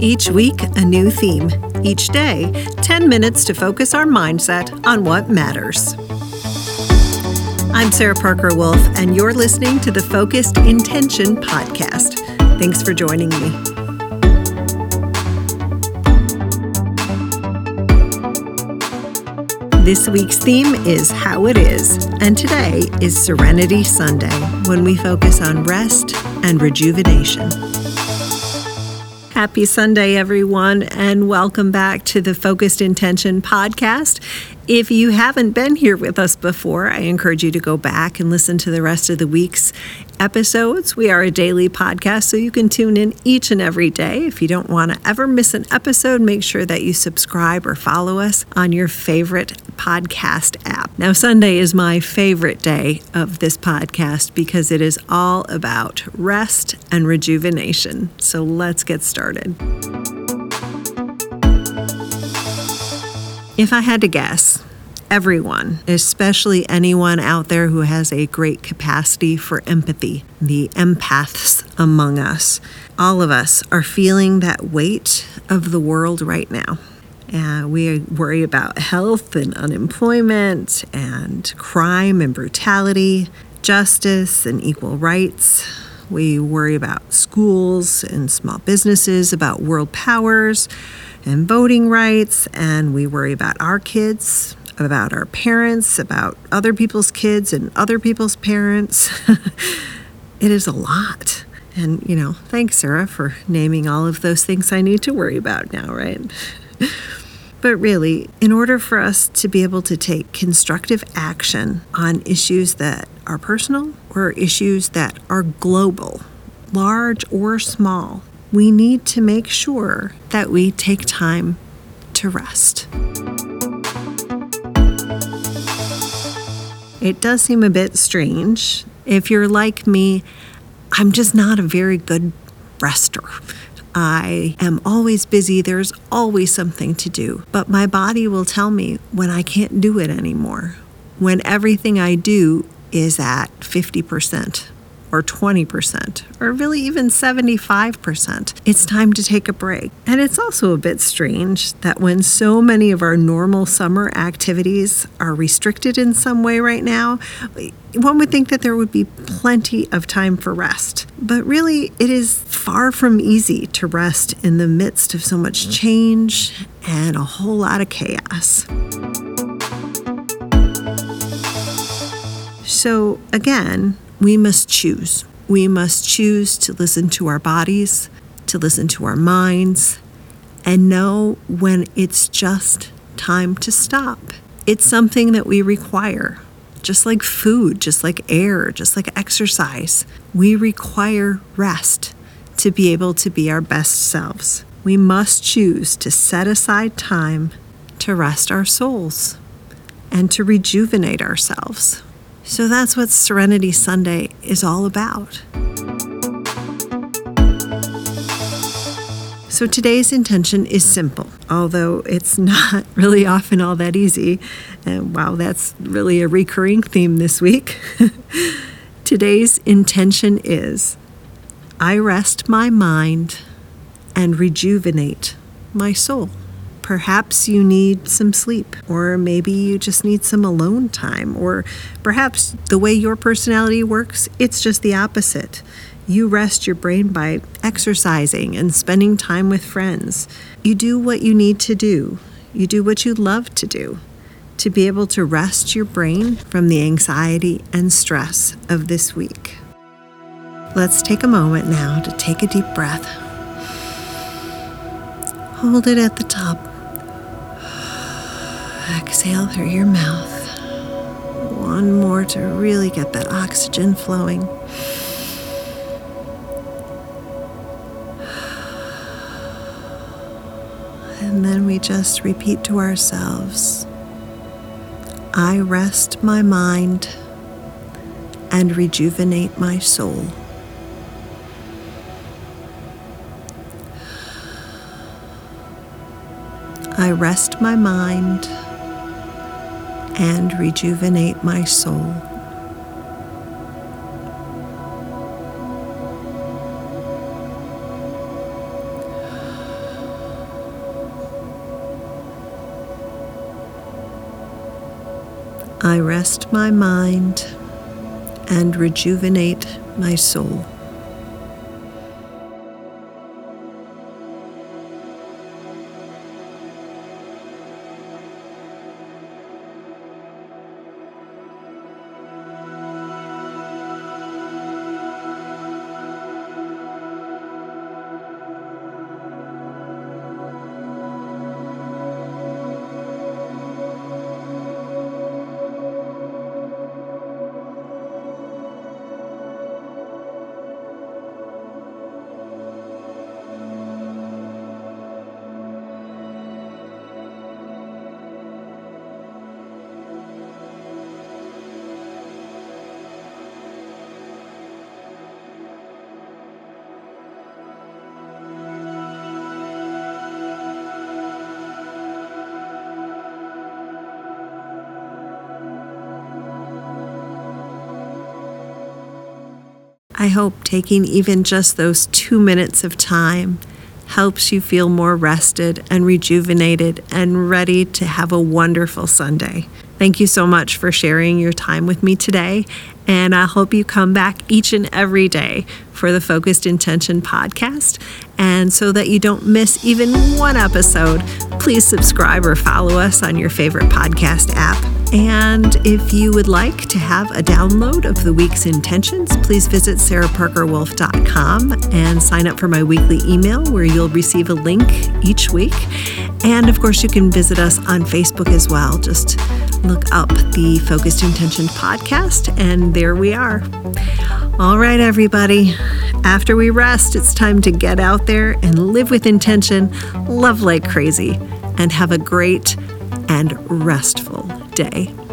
Each week, a new theme. Each day, 10 minutes to focus our mindset on what matters. I'm Sarah Parker Wolf, and you're listening to the Focused Intention Podcast. Thanks for joining me. This week's theme is How It Is, and today is Serenity Sunday, when we focus on rest and rejuvenation. Happy Sunday, everyone, and welcome back to the Focused Intention podcast. If you haven't been here with us before, I encourage you to go back and listen to the rest of the week's episodes. We are a daily podcast, so you can tune in each and every day. If you don't want to ever miss an episode, make sure that you subscribe or follow us on your favorite podcast app. Now, Sunday is my favorite day of this podcast because it is all about rest and rejuvenation. So let's get started. If I had to guess, everyone, especially anyone out there who has a great capacity for empathy, the empaths among us, all of us are feeling that weight of the world right now. Uh, we worry about health and unemployment and crime and brutality, justice and equal rights. We worry about schools and small businesses, about world powers and voting rights, and we worry about our kids, about our parents, about other people's kids and other people's parents. it is a lot. And, you know, thanks, Sarah, for naming all of those things I need to worry about now, right? but really, in order for us to be able to take constructive action on issues that are personal or issues that are global, large or small, we need to make sure that we take time to rest. It does seem a bit strange. If you're like me, I'm just not a very good rester. I am always busy, there's always something to do. But my body will tell me when I can't do it anymore, when everything I do is at 50% or 20%, or really even 75%. It's time to take a break. And it's also a bit strange that when so many of our normal summer activities are restricted in some way right now, one would think that there would be plenty of time for rest. But really, it is far from easy to rest in the midst of so much change and a whole lot of chaos. So, again, we must choose. We must choose to listen to our bodies, to listen to our minds, and know when it's just time to stop. It's something that we require, just like food, just like air, just like exercise. We require rest to be able to be our best selves. We must choose to set aside time to rest our souls and to rejuvenate ourselves. So that's what Serenity Sunday is all about. So today's intention is simple, although it's not really often all that easy. And wow, that's really a recurring theme this week. today's intention is I rest my mind and rejuvenate my soul. Perhaps you need some sleep, or maybe you just need some alone time, or perhaps the way your personality works, it's just the opposite. You rest your brain by exercising and spending time with friends. You do what you need to do, you do what you love to do to be able to rest your brain from the anxiety and stress of this week. Let's take a moment now to take a deep breath. Hold it at the top Exhale through your mouth. One more to really get that oxygen flowing. And then we just repeat to ourselves I rest my mind and rejuvenate my soul. I rest my mind and rejuvenate my soul. I rest my mind and rejuvenate my soul. I hope taking even just those two minutes of time helps you feel more rested and rejuvenated and ready to have a wonderful Sunday. Thank you so much for sharing your time with me today. And I hope you come back each and every day for the Focused Intention podcast. And so that you don't miss even one episode, please subscribe or follow us on your favorite podcast app. And if you would like to have a download of the week's intentions, please visit sarahparkerwolf.com and sign up for my weekly email where you'll receive a link each week. And of course, you can visit us on Facebook as well. Just look up the Focused Intention podcast, and there we are. All right, everybody. After we rest, it's time to get out there and live with intention, love like crazy, and have a great and restful day.